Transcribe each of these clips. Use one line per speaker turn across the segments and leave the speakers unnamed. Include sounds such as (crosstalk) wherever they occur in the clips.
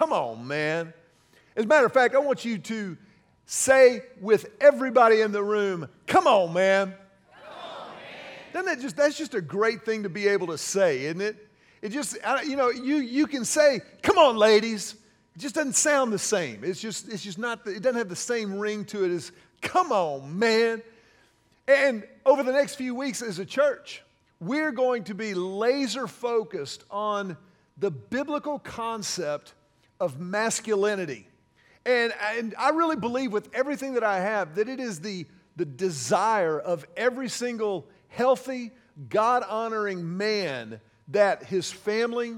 Come on, man. As a matter of fact, I want you to say with everybody in the room, Come on, man. Doesn't that just, that's just a great thing to be able to say, isn't it? It just, you know, you, you can say, come on, ladies. It just doesn't sound the same. It's just, it's just not, it doesn't have the same ring to it as, come on, man. And over the next few weeks as a church, we're going to be laser focused on the biblical concept of masculinity. And, and I really believe with everything that I have that it is the, the desire of every single healthy, God honoring man that his family,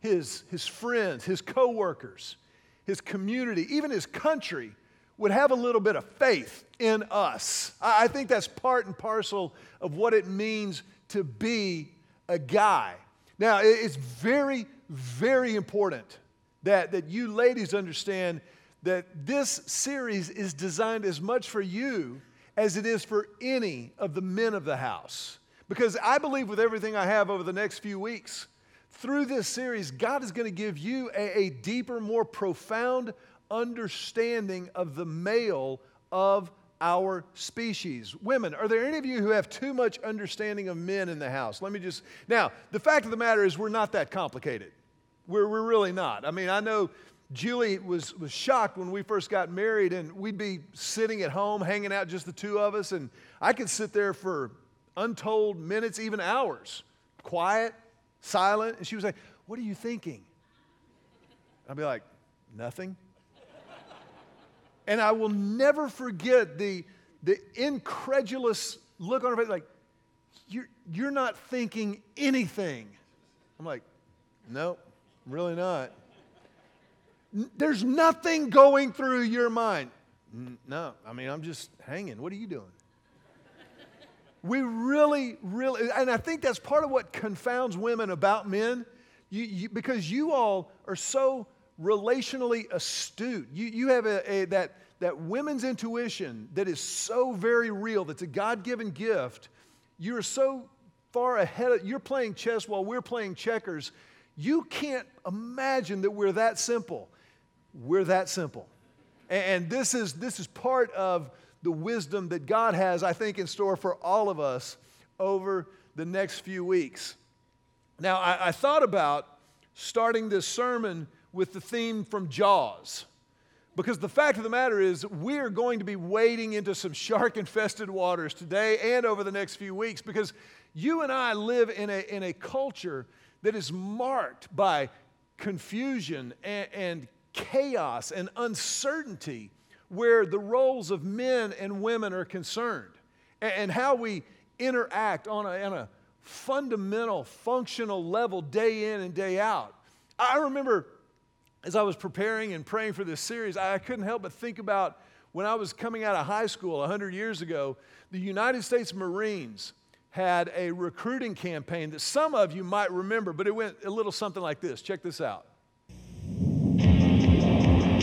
his, his friends, his coworkers, his community, even his country would have a little bit of faith in us. I, I think that's part and parcel of what it means to be a guy. Now, it's very, very important that, that you ladies understand that this series is designed as much for you as it is for any of the men of the house. Because I believe with everything I have over the next few weeks, through this series, God is going to give you a, a deeper, more profound understanding of the male of our species. Women, are there any of you who have too much understanding of men in the house? Let me just. Now, the fact of the matter is, we're not that complicated. We're, we're really not. I mean, I know Julie was, was shocked when we first got married, and we'd be sitting at home, hanging out, just the two of us, and I could sit there for untold minutes, even hours, quiet, silent, and she was like, What are you thinking? I'd be like, Nothing. and I will never forget the, the incredulous look on her face, like, you're, you're not thinking anything. I'm like, Really not. There's nothing going through your mind. No, I mean, I'm just hanging. What are you doing? we really, really, and I think that's part of what confounds women about men, you, you, because you all are so relationally astute. You, you have a, a, that, that women's intuition that is so very real, that's a God given gift. You're so far ahead, of, you're playing chess while we're playing checkers. You can't imagine that we're that simple. We're that simple. And this is, this is part of the wisdom that God has, I think, in store for all of us over the next few weeks. Now, I, I thought about starting this sermon with the theme from Jaws. Because the fact of the matter is, we're going to be wading into some shark infested waters today and over the next few weeks because you and I live in a, in a culture that is marked by confusion and, and chaos and uncertainty where the roles of men and women are concerned and, and how we interact on a, on a fundamental, functional level day in and day out. I remember as I was preparing and praying for this series, I couldn't help but think about when I was coming out of high school 100 years ago, the United States Marines had a recruiting campaign that some of you might remember, but it went a little something like this. Check this out.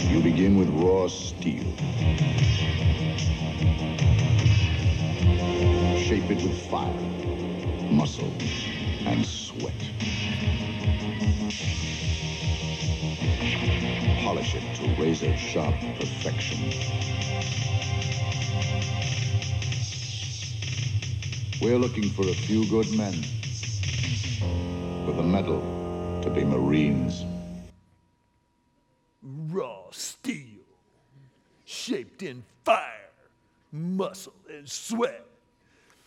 You begin with raw steel. Shape it with fire, muscle, and sweat. Polish it to razor-sharp perfection. We're looking for a few good men with a mettle to be Marines.
Raw steel, shaped in fire, muscle, and sweat.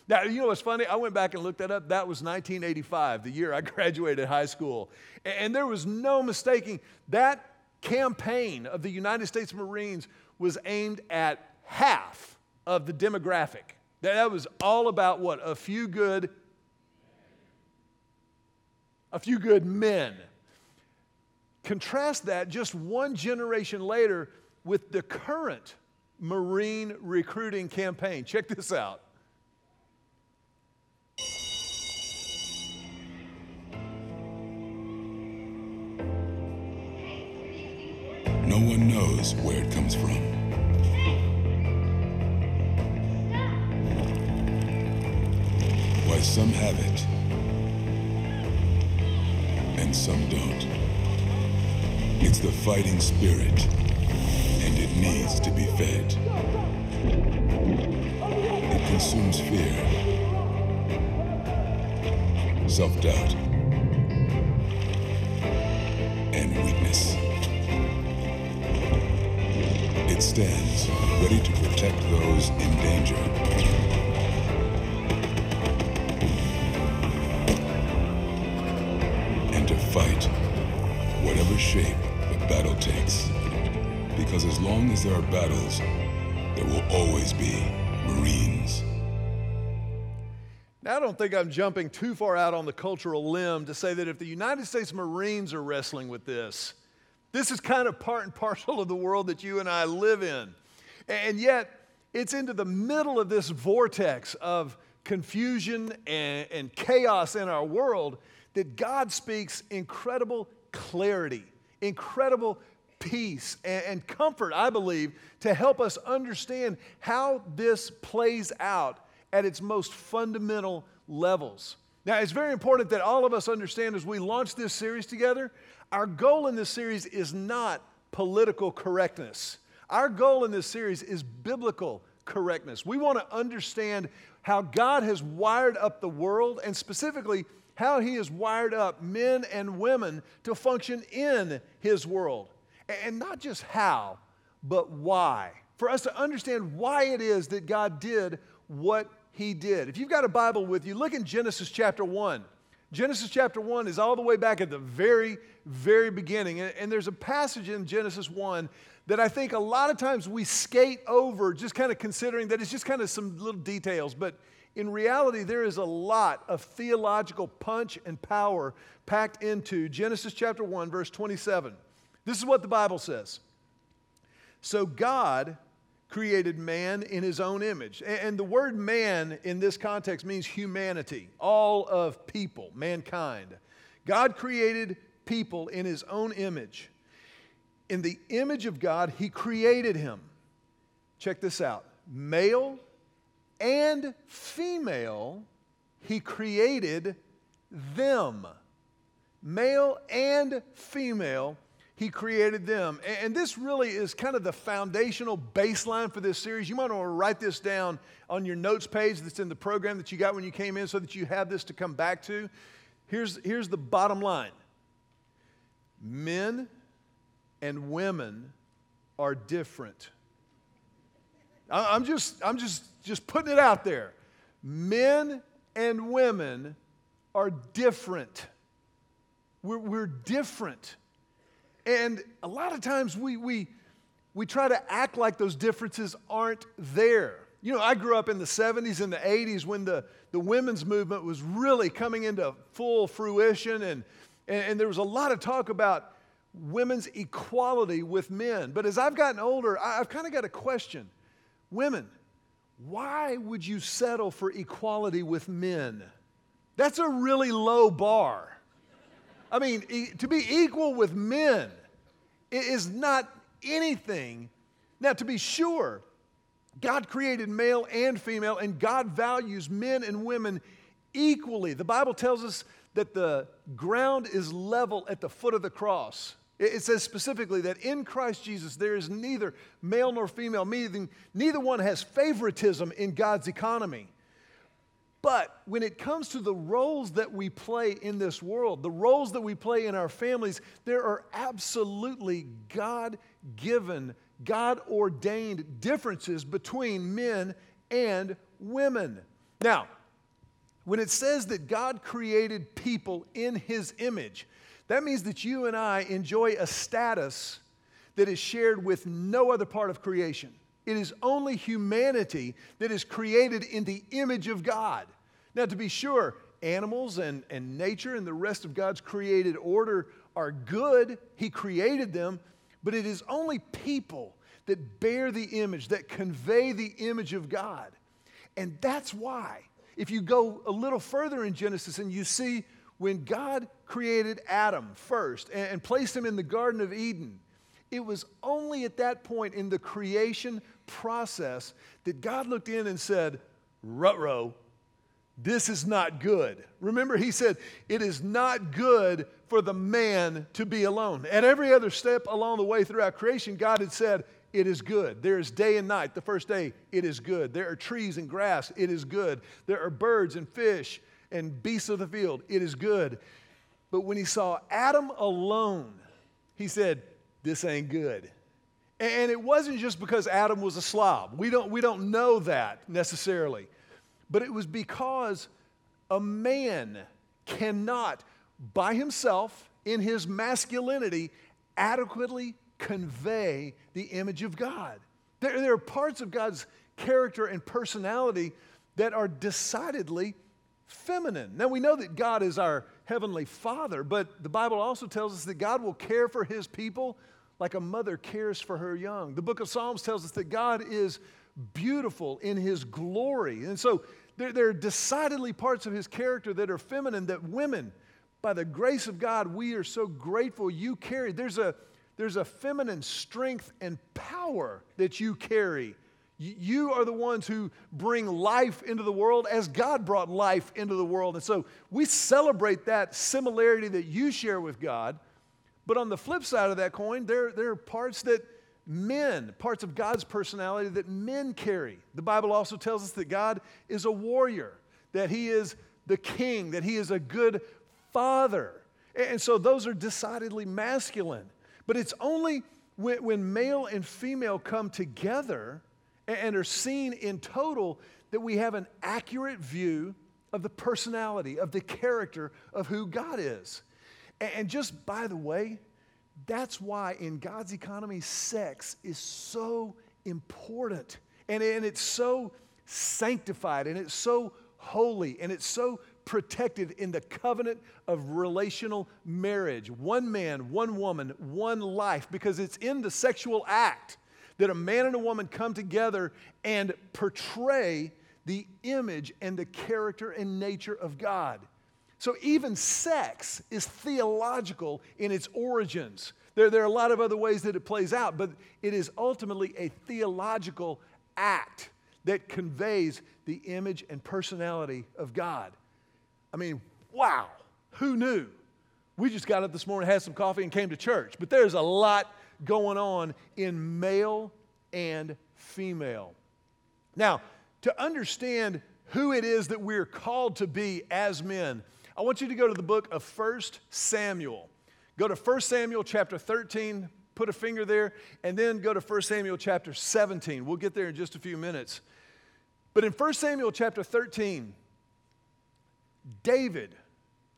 Now, you know what's funny? I went back and looked that up. That was 1985, the year I (laughs) graduated high school. And there was no mistaking that campaign of the United States Marines was aimed at half of the demographic. That was all about what? A few good a few good men. Contrast that just one generation later with the current Marine recruiting campaign. Check this out.
No one knows where it comes from. Some have it and some don't. It's the fighting spirit, and it needs to be fed. It consumes fear, self doubt, and weakness. It stands ready to protect those in danger. Fight whatever shape the battle takes. Because as long as there are battles, there will always be Marines.
Now, I don't think I'm jumping too far out on the cultural limb to say that if the United States Marines are wrestling with this, this is kind of part and parcel of the world that you and I live in. And yet, it's into the middle of this vortex of confusion and, and chaos in our world that God speaks incredible clarity, incredible peace, and, comfort, I believe, to help us understand how this plays out at its most fundamental levels. Now, it's very important that all of us understand as we launch this series together, our goal in this series is not political correctness. Our goal in this series is biblical correctness. We want to understand how God has wired up the world and specifically how He has wired up men and women to function in His world. And not just how, but why. For us to understand why it is that God did what He did. If you've got a Bible with you, look in Genesis chapter 1. Genesis chapter 1 is all the way back at the very, very beginning. And there's a passage in Genesis 1 that I think a lot of times we skate over, just kind of considering that it's just kind of some little details. But in reality, there is a lot of theological punch and power packed into Genesis chapter 1, verse 27. This is what the Bible says. So God created man in his own image. And the word man in this context means humanity, all of people, mankind. God created people in his own image. In the image of God, he created him. Check this out male and female, he created them. Male and female, he created them. And this really is kind of the foundational baseline for this series. You might want to write this down on your notes page that's in the program that you got when you came in so that you have this to come back to. Here's, here's the bottom line men and women are different. I'm just, I'm just, just putting it out there. Men and women are different. We're, we're different. And a lot of times we, we, we try to act like those differences aren't there. You know, I grew up in the 70s and the 80s when the, the women's movement was really coming into full fruition, and, and, and there was a lot of talk about women's equality with men. But as I've gotten older, I've kind of got a question. Women, why would you settle for equality with men? That's a really low bar. I mean, to be equal with men is not anything. Now, to be sure, God created male and female, and God values men and women equally. The Bible tells us that the ground is level at the foot of the cross. It says specifically that in Christ Jesus there is neither male nor female, meaning neither one has favoritism in God's economy. But when it comes to the roles that we play in this world, the roles that we play in our families, there are absolutely God given, God ordained differences between men and women. Now, when it says that God created people in his image, that means that you and I enjoy a status that is shared with no other part of creation. It is only humanity that is created in the image of God. Now, to be sure, animals and, and nature and the rest of God's created order are good. He created them, but it is only people that bear the image, that convey the image of God. And that's why, if you go a little further in Genesis and you see when God created Adam first and, placed him in the Garden of Eden, it was only at that point in the creation process that God looked in and said, Rutro, This is not good. Remember, he said, It is not good for the man to be alone. At every other step along the way throughout creation, God had said, It is good. There is day and night. The first day, it is good. There are trees and grass. It is good. There are birds and fish and beasts of the field. It is good. But when he saw Adam alone, he said, This ain't good. And it wasn't just because Adam was a slob. We don't, we don't know that necessarily. But it was because a man cannot, by himself, in his masculinity, adequately convey the image of God. There, there are parts of God's character and personality that are decidedly feminine. Now, we know that God is our heavenly father, but the Bible also tells us that God will care for his people like a mother cares for her young. The book of Psalms tells us that God is beautiful in his glory. And so there, there, are decidedly parts of his character that are feminine that women, by the grace of God, we are so grateful you carry. There's a, there's a feminine strength and power that you carry. You are the ones who bring life into the world as God brought life into the world. And so we celebrate that similarity that you share with God. But on the flip side of that coin, there, there are parts that men, parts of God's personality that men carry. The Bible also tells us that God is a warrior, that He is the king, that He is a good father. And so those are decidedly masculine. But it's only when, when male and female come together and are seen in total that we have an accurate view of the personality, of the character of who God is. And just by the way, that's why in God's economy, sex is so important. And, and it's so sanctified and it's so holy and it's so protected in the covenant of relational marriage. One man, one woman, one life, because it's in the sexual act that a man and a woman come together and portray the image and the character and nature of God. So even sex is theological in its origins. There, there are a lot of other ways that it plays out, but it is ultimately a theological act that conveys the image and personality of God. I mean, wow, who knew? We just got up this morning, had some coffee, and came to church. But there's a lot going on in male and female. Now, to understand who it is that we're called to be as men, I want you to go to the book of 1 Samuel. Go to 1 Samuel chapter 13, put a finger there, and then go to 1 Samuel chapter 17. We'll get there in just a few minutes. But in 1 Samuel chapter 13, David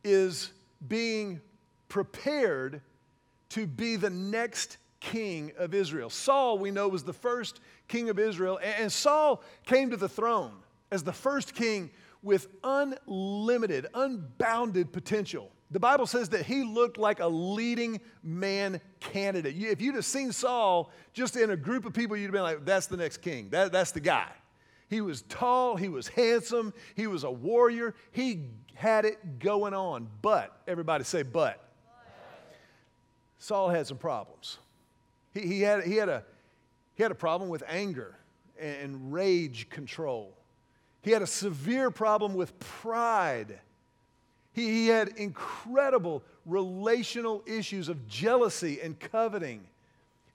is being prepared to be the next king of Israel. Saul, we know, was the first king of Israel, and Saul came to the throne as the first king with unlimited, unbounded potential. The Bible says that he looked like a leading man candidate. If you'd have seen Saul just in a group of people, you'd have been like, that's the next king. That, that's the guy. He was tall, he was handsome, he was a warrior, he had it going on. But, everybody say, but. Saul had some problems. He, he, had, he, had a, he had a problem with anger and rage control. He had a severe problem with pride. He, he had incredible relational issues of jealousy and coveting.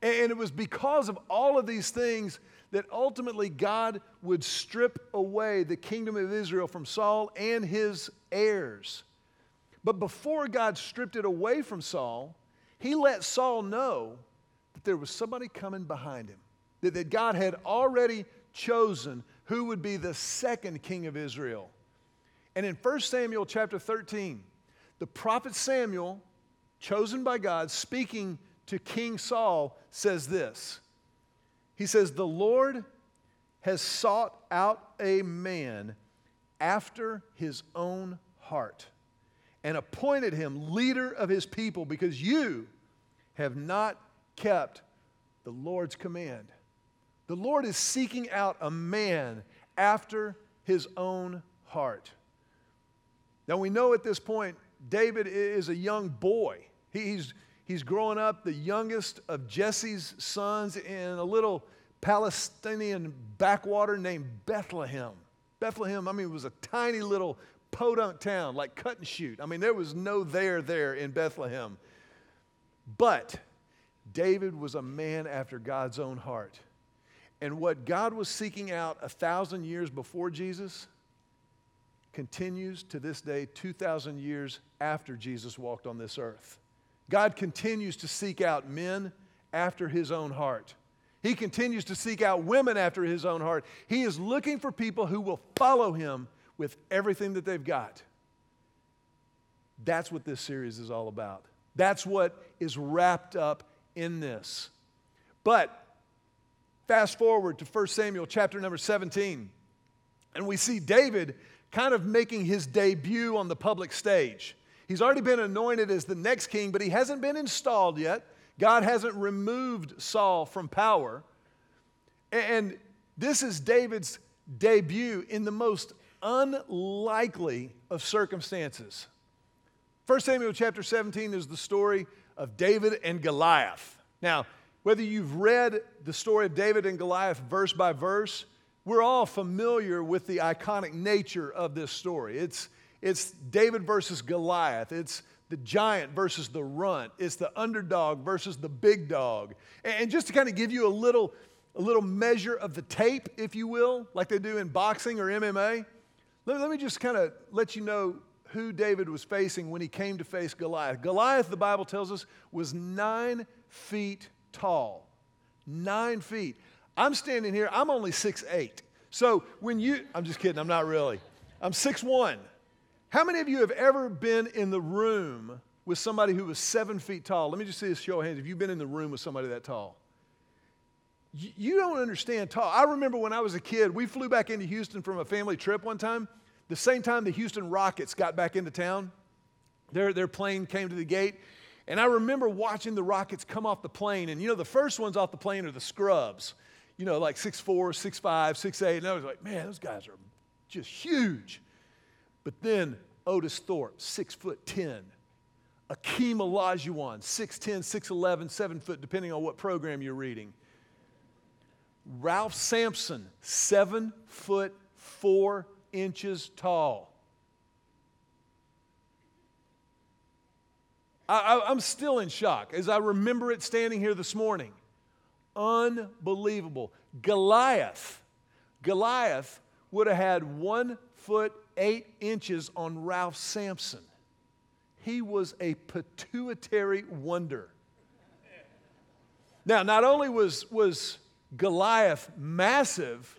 And, and it was because of all of these things that ultimately God would strip away the kingdom of Israel from Saul and his heirs. But before God stripped it away from Saul, he let Saul know that there was somebody coming behind him, that, that God had already chosen who would be the second king of Israel. And in 1 Samuel chapter 13, the prophet Samuel, chosen by God, speaking to King Saul, says this. He says, The Lord has sought out a man after his own heart and appointed him leader of his people because you have not kept the Lord's command. The Lord is seeking out a man after his own heart. Now we know at this point, David is a young boy. He's, he's growing up, the youngest of Jesse's sons in a little Palestinian backwater named Bethlehem. Bethlehem, I mean, was a tiny little podunk town, like Cut and Shoot. I mean, there was no there there in Bethlehem. But David was a man after God's own heart. And what God was seeking out a thousand years before Jesus continues to this day, 2,000 years after Jesus walked on this earth. God continues to seek out men after his own heart. He continues to seek out women after his own heart. He is looking for people who will follow him with everything that they've got. That's what this series is all about. That's what is wrapped up in this. But Fast forward to 1 Samuel chapter number 17, and we see David kind of making his debut on the public stage. He's already been anointed as the next king, but he hasn't been installed yet. God hasn't removed Saul from power. And this is David's debut in the most unlikely of circumstances. 1 Samuel chapter 17 is the story of David and Goliath. Now, whether you've read the story of David and Goliath verse by verse, we're all familiar with the iconic nature of this story. It's, it's David versus Goliath. It's the giant versus the runt. It's the underdog versus the big dog. And just to kind of give you a little, a little measure of the tape, if you will, like they do in boxing or MMA, let, let me just kind of let you know who David was facing when he came to face Goliath. Goliath, the Bible tells us, was nine feet tall, nine feet. I'm standing here, I'm only six eight. So when you, I'm just kidding, I'm not really. I'm six one. How many of you have ever been in the room with somebody who was seven feet tall? Let me just see a show of hands. Have you been in the room with somebody that tall? You don't understand tall. I remember when I was a kid, we flew back into Houston from a family trip one time. The same time the Houston Rockets got back into town, their, their plane came to the gate, and I remember watching the Rockets come off the plane, and you know, the first ones off the plane are the scrubs, you know, like 6'4, 6'5, 6'8. And I was like, man, those guys are just huge. But then Otis Thorpe, 6 foot 10. Akeem Olajuwon, 6'10, 6'11, 7 foot, depending on what program you're reading. Ralph Sampson, 7 foot 4 inches tall. I, am still in shock as I remember it standing here this morning. Unbelievable. Goliath, Goliath would have had one foot eight inches on Ralph Sampson. He was a pituitary wonder. Now, not only was, was Goliath massive,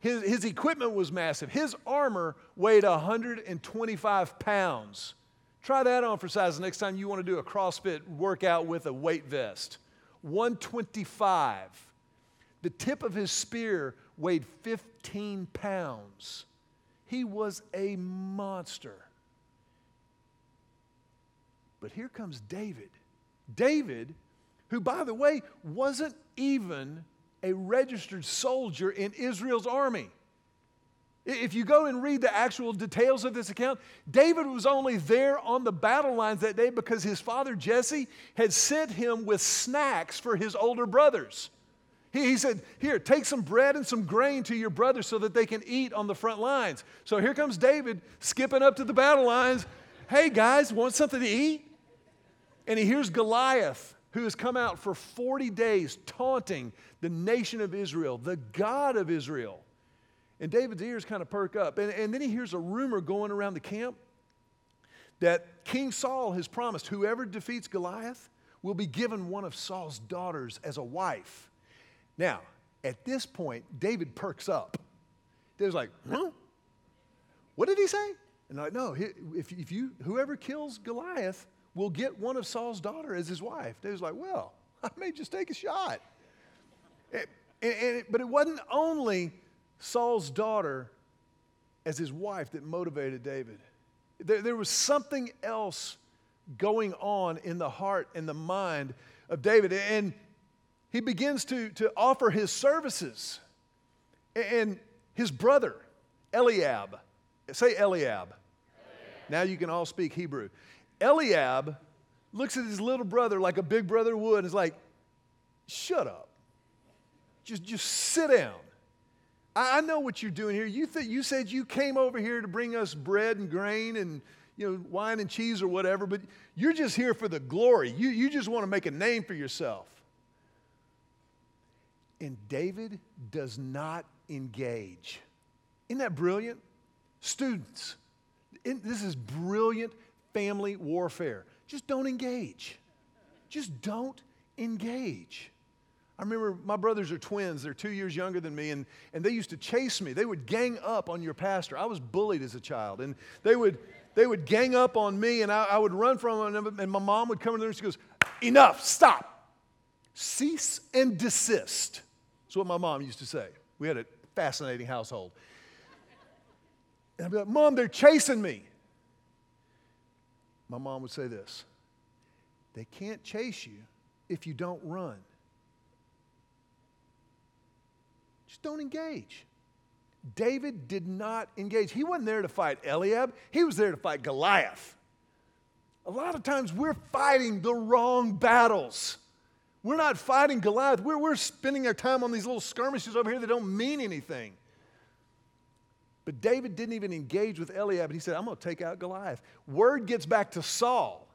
his, his equipment was massive. His armor weighed 125 pounds. Try that on for size the next time you want to do a CrossFit workout with a weight vest. 125. The tip of his spear weighed 15 pounds. He was a monster. But here comes David. David, who, by the way, wasn't even a registered soldier in Israel's army. If you go and read the actual details of this account, David was only there on the battle lines that day because his father Jesse had sent him with snacks for his older brothers. He, he said, Here, take some bread and some grain to your brothers so that they can eat on the front lines. So here comes David skipping up to the battle lines. Hey, guys, want something to eat? And he hears Goliath, who has come out for 40 days taunting the nation of Israel, the God of Israel. And David's ears kind of perk up. And, and then he hears a rumor going around the camp that King Saul has promised whoever defeats Goliath will be given one of Saul's daughters as a wife. Now, at this point, David perks up. David's like, huh? What did he say? And I'm like, no, if you, whoever kills Goliath will get one of Saul's daughter as his wife. David's like, well, (laughs) I may just take a shot. And, and, but it wasn't only Saul's daughter as his wife that motivated David. There, there, was something else going on in the heart and the mind of David. And he begins to, to offer his services. And his brother, Eliab, say Eliab. Eliab. Now you can all speak Hebrew. Eliab looks at his little brother like a big brother would and is like, shut up. Just, just sit down. I, I know what you're doing here. You, th- you said you came over here to bring us bread and grain and you know, wine and cheese or whatever, but you're just here for the glory. You, you just want to make a name for yourself. And David does not engage. Isn't that brilliant? Students, this is brilliant family warfare. Just don't engage. Just don't engage. I remember my brothers are twins. They're two years younger than me, and, and they used to chase me. They would gang up on your pastor. I was bullied as a child, and they would, they would gang up on me, and I, I would run from them, and my mom would come in there and she goes, Enough, stop. Cease and desist. That's what my mom used to say. We had a fascinating household. And I'd be like, Mom, they're chasing me. My mom would say this They can't chase you if you don't run. Just don't engage. David did not engage. He wasn't there to fight Eliab, he was there to fight Goliath. A lot of times we're fighting the wrong battles. We're not fighting Goliath. We're, we're spending our time on these little skirmishes over here that don't mean anything. But David didn't even engage with Eliab. And he said, I'm going to take out Goliath. Word gets back to Saul,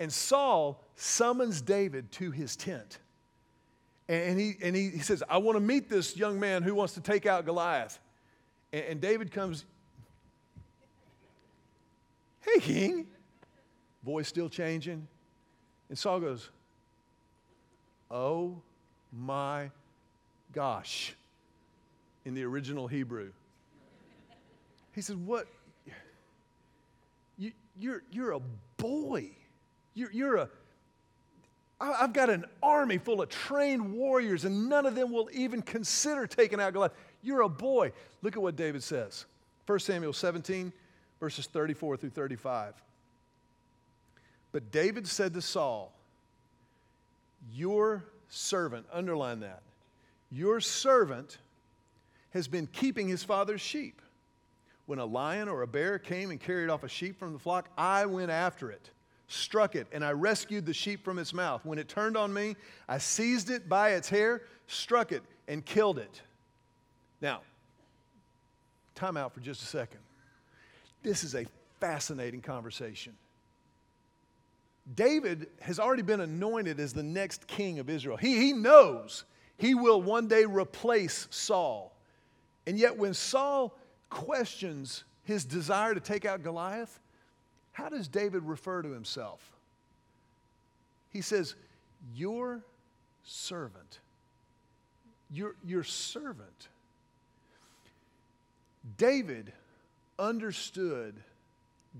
and Saul summons David to his tent. And he, and he, he says, I want to meet this young man who wants to take out Goliath. And, and David comes, Hey, king. Voice still changing. And Saul goes, Oh my gosh, in the original Hebrew. He said, What? You, you're, you're a boy. You're, you're a, I've got an army full of trained warriors, and none of them will even consider taking out Goliath. You're a boy. Look at what David says 1 Samuel 17, verses 34 through 35. But David said to Saul, Your servant, underline that, your servant has been keeping his father's sheep. When a lion or a bear came and carried off a sheep from the flock, I went after it, struck it, and I rescued the sheep from its mouth. When it turned on me, I seized it by its hair, struck it, and killed it. Now, time out for just a second. This is a fascinating conversation. David has already been anointed as the next king of Israel. He, he knows he will one day replace Saul. And yet, when Saul questions his desire to take out Goliath, how does David refer to himself? He says, Your servant. Your, your servant. David understood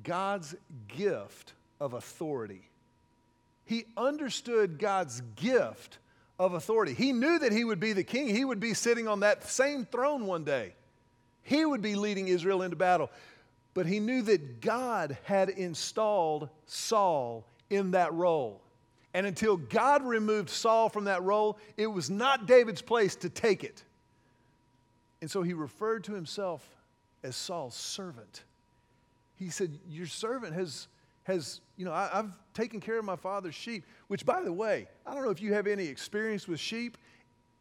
God's gift of authority. He understood God's gift of authority. He knew that he would be the king, he would be sitting on that same throne one day. He would be leading Israel into battle. But he knew that God had installed Saul in that role. And until God removed Saul from that role, it was not David's place to take it. And so he referred to himself as Saul's servant. He said, Your servant has, has you know, I, have taken care of my father's sheep, which, by the way, I don't know if you have any experience with sheep.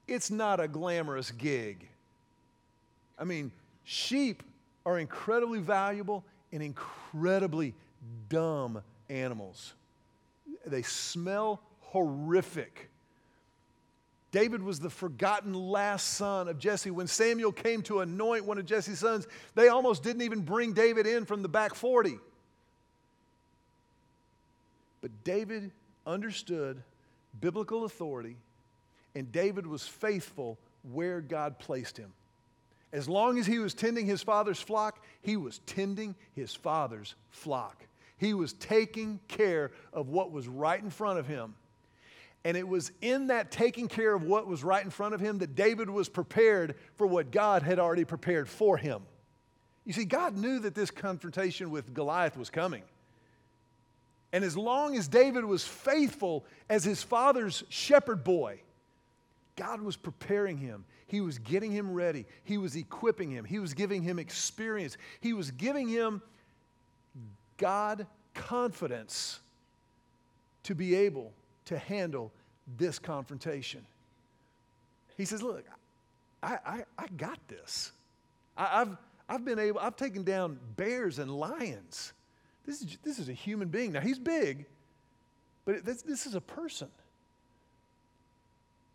It's not a glamorous gig. I mean, Sheep are incredibly valuable and incredibly dumb animals. They smell horrific. David was the forgotten last son of Jesse. When Samuel came to anoint one of Jesse's sons, they almost didn't even bring David in from the back 40. But David understood biblical authority, and David was faithful where God placed him. As long as he was tending his father's flock, he was tending his father's flock. He was taking care of what was right in front of him. And it was in that taking care of what was right in front of him that David was prepared for what God had already prepared for him. You see, God knew that this confrontation with Goliath was coming. And as long as David was faithful as his father's shepherd boy, God was preparing him. He was getting him ready. He was equipping him. He was giving him experience. He was giving him God confidence to be able to handle this confrontation. He says, Look, I, I, I got this. I, have I've been able, I've taken down bears and lions. This is, this is a human being. Now, he's big, but this, this is a person.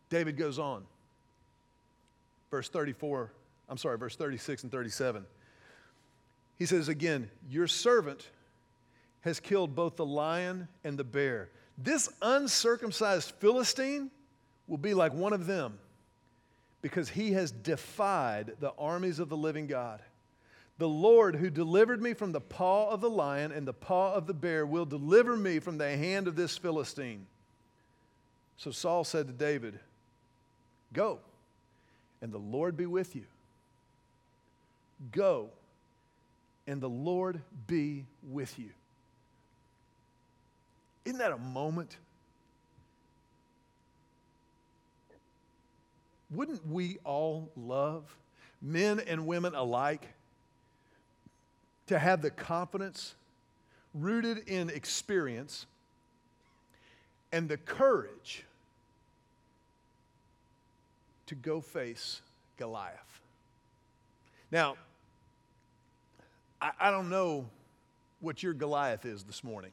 David goes on. Verse 34, I'm sorry, verse 36 and 37. He says again, Your servant has killed both the lion and the bear. This uncircumcised Philistine will be like one of them because he has defied the armies of the living God. The Lord who delivered me from the paw of the lion and the paw of the bear will deliver me from the hand of this Philistine. So Saul said to David, Go, and the Lord be with you. Go, and the Lord be with you. Isn't that a moment? Wouldn't we all love, men and women alike, to have the confidence rooted in experience and the courage to go face Goliath. Now, I, I don't know what your Goliath is this morning.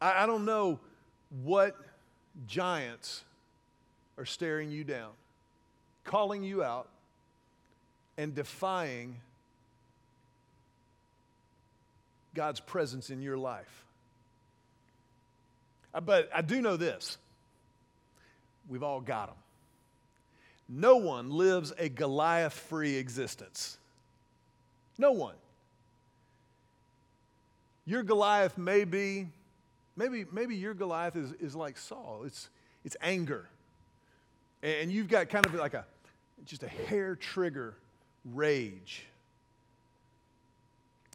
I, I don't know what giants are staring you down, calling you out, and defying God's presence in your life. Uh, but I do know this we've all got them. No one lives a Goliath free existence. No one. Your Goliath may be, maybe, maybe your Goliath is, is like Saul. It's, it's anger. And you've got kind of like a, just a hair trigger rage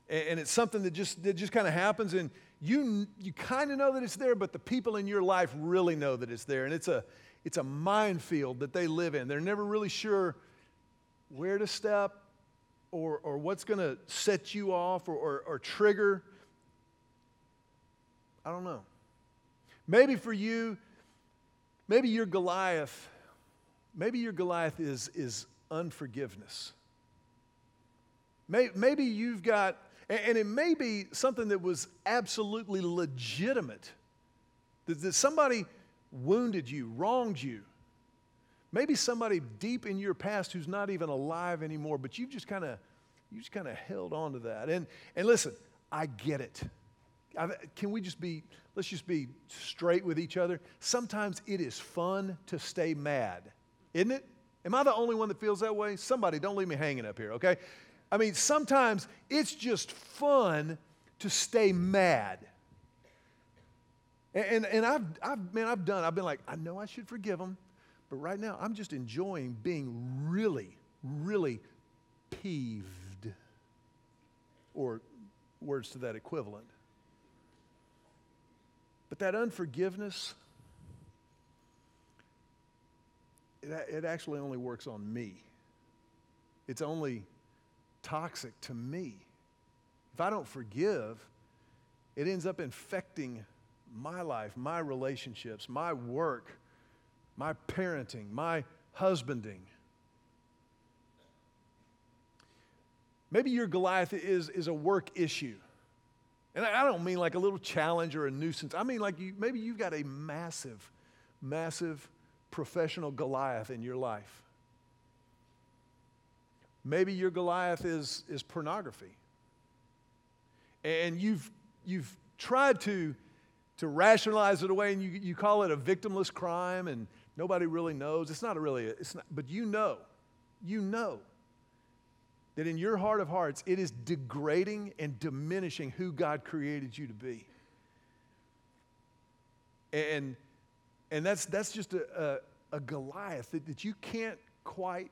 and it's something that just, that just kind of happens and you, you kind of know that it's there but the people in your life really know that it's there and it's a, it's a minefield that they live in. They're never really sure where to step or, or what's going to set you off or, or, or trigger. I don't know. Maybe for you maybe your Goliath maybe your Goliath is, is unforgiveness. Maybe you've got and it may be something that was absolutely legitimate, that somebody wounded you, wronged you. Maybe somebody deep in your past who's not even alive anymore, but you've just kind of you just kind of held on to that. And and listen, I get it. I, can we just be let's just be straight with each other? Sometimes it is fun to stay mad, isn't it? Am I the only one that feels that way? Somebody, don't leave me hanging up here, okay? I mean, sometimes it's just fun to stay mad. And, and, I've, I've, man, I've done, I've been like, I know I should forgive them, but right now I'm just enjoying being really, really peeved, or words to that equivalent. But that unforgiveness, it, it actually only works on me. It's only toxic to me. If I don't forgive, it ends up infecting my life, my relationships, my work, my parenting, my husbanding. Maybe your Goliath is, is a work issue. And I don't mean like a little challenge or a nuisance. I mean like you, maybe you've got a massive, massive professional Goliath in your life. Maybe your Goliath is, is pornography. And you've, you've tried to, to rationalize it away and you, you call it a victimless crime and nobody really knows. It's not really, it's not, but you know, you know that in your heart of hearts, it is degrading and diminishing who God created you to be. And, and that's, that's just a, a, a Goliath that, that you can't quite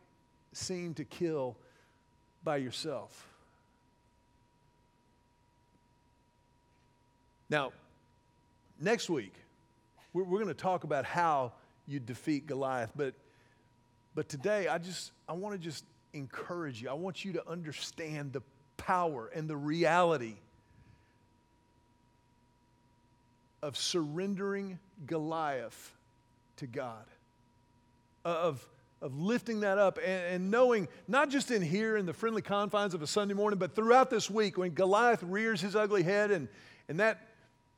seem to kill by yourself. Now, next week, we're, we're going to talk about how you defeat Goliath, but, but today I just, I want to just encourage you. I want you to understand the power and the reality of surrendering Goliath to God, uh, of of lifting that up and, and, knowing, not just in here in the friendly confines of a Sunday morning, but throughout this week when Goliath rears his ugly head and, and that,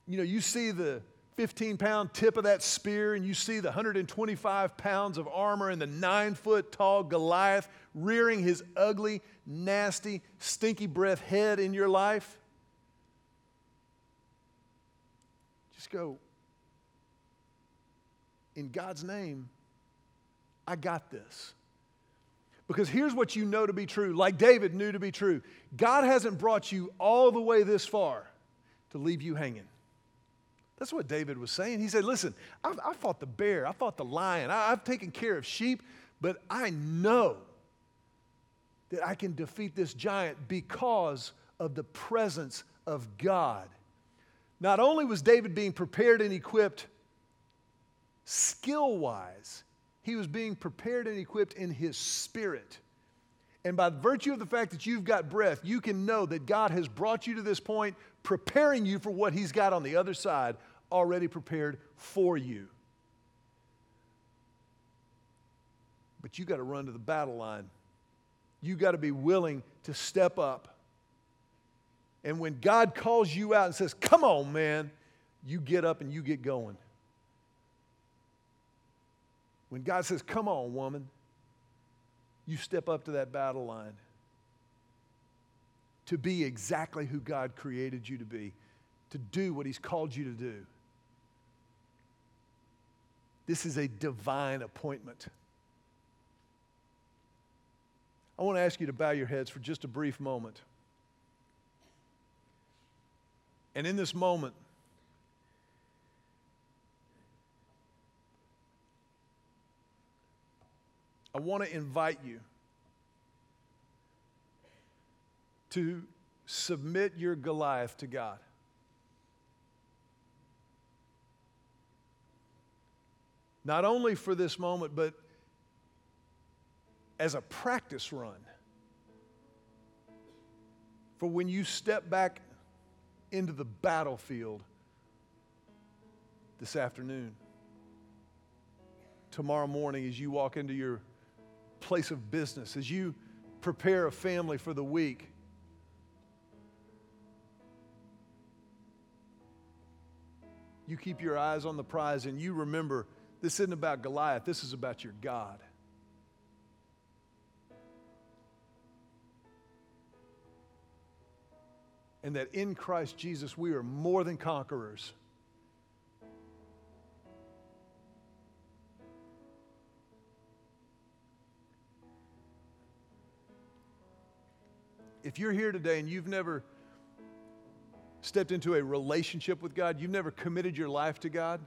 you know, you see the 15 pound tip of that spear and you see the 125 pounds of armor and the nine foot tall Goliath rearing his ugly, nasty, stinky breath head in your life. Just go, in God's name, I got this. Because here's what you know to be true, like David knew to be true God hasn't brought you all the way this far to leave you hanging. That's what David was saying. He said, Listen, I've, I fought the bear, I fought the lion, I, I've taken care of sheep, but I know that I can defeat this giant because of the presence of God. Not only was David being prepared and equipped skill wise, he was being prepared and equipped in his spirit. And by virtue of the fact that you've got breath, you can know that God has brought you to this point, preparing you for what he's got on the other side, already prepared for you. But you got to run to the battle line. You got to be willing to step up. And when God calls you out and says, Come on, man, you get up and you get going. When God says, Come on, woman, you step up to that battle line to be exactly who God created you to be, to do what He's called you to do. This is a divine appointment. I want to ask you to bow your heads for just a brief moment. And in this moment, I want to invite you to submit your Goliath to God. Not only for this moment, but as a practice run for when you step back into the battlefield this afternoon, tomorrow morning, as you walk into your place of business, as you prepare a family for the week. You keep your eyes on the prize and you remember this isn't about Goliath, this is about your God. And that in Christ Jesus we are more than conquerors. if you're here today and you've never stepped into a relationship with God, you've never committed your life to God,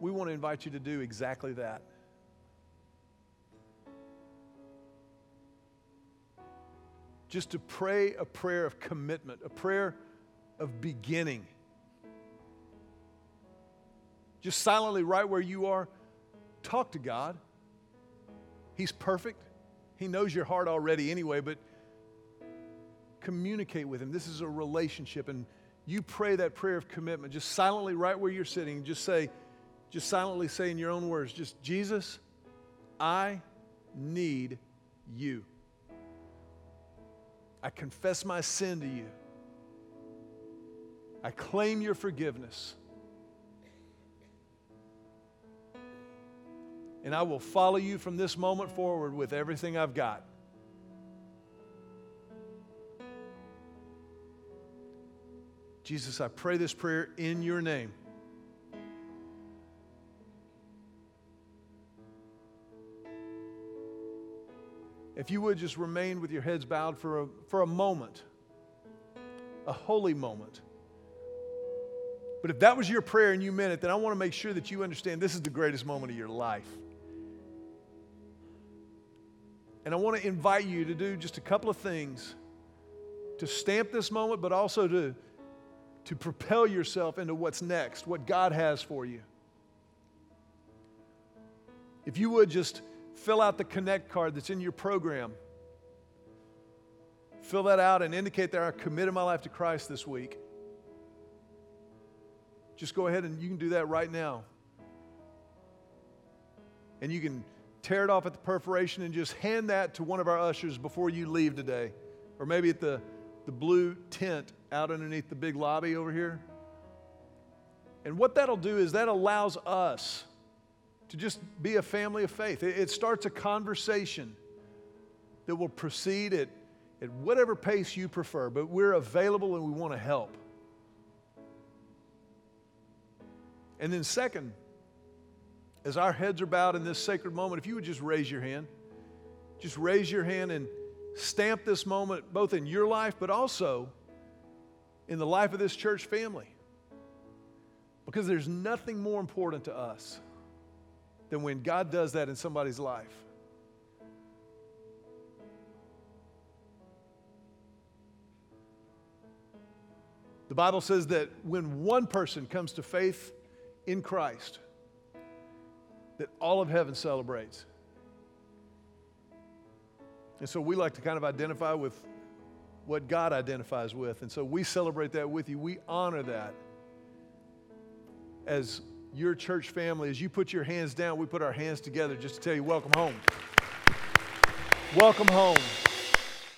we want to invite you to do exactly that. Just to pray a prayer of commitment, a prayer of beginning. Just silently, right where you are, talk to God. He's perfect. He knows your heart already anyway, but communicate with Him. This is a relationship. And you pray that prayer of commitment just silently, right where you're sitting. Just say, just silently say in your own words, just Jesus, I need you. I confess my sin to you. I claim your forgiveness. And I will follow you from this moment forward with everything I've got. Jesus, I pray this prayer in your name. If you would just remain with your heads bowed for a, for a moment, a holy moment. But if that was your prayer and you meant it, then I want to make sure that you understand this is the greatest moment of your life. And I want to invite you to do just a couple of things to stamp this moment, but also to to propel yourself into what's next, what God has for you. If you would just fill out the Connect card that's in your program, fill that out and indicate that I committed my life to Christ this week. Just go ahead and you can do that right now. And you can tear it off at the perforation and just hand that to one of our ushers before you leave today. Or maybe at the, the blue tent out underneath the big lobby over here. And what that'll do is that allows us to just be a family of faith. It, starts a conversation that will proceed at, at whatever pace you prefer, but we're available and we want to help. And then, second, as our heads are bowed in this sacred moment, if you would just raise your hand, just raise your hand and stamp this moment both in your life, but also in the life of this church family. Because there's nothing more important to us than when God does that in somebody's life. The Bible says that when one person comes to faith in Christ, that all of heaven celebrates. And so we like to kind of identify with what God identifies with. And so we celebrate that with you. We honor that as your church family. As you put your hands down, we put our hands together just to tell you, welcome home. Welcome home.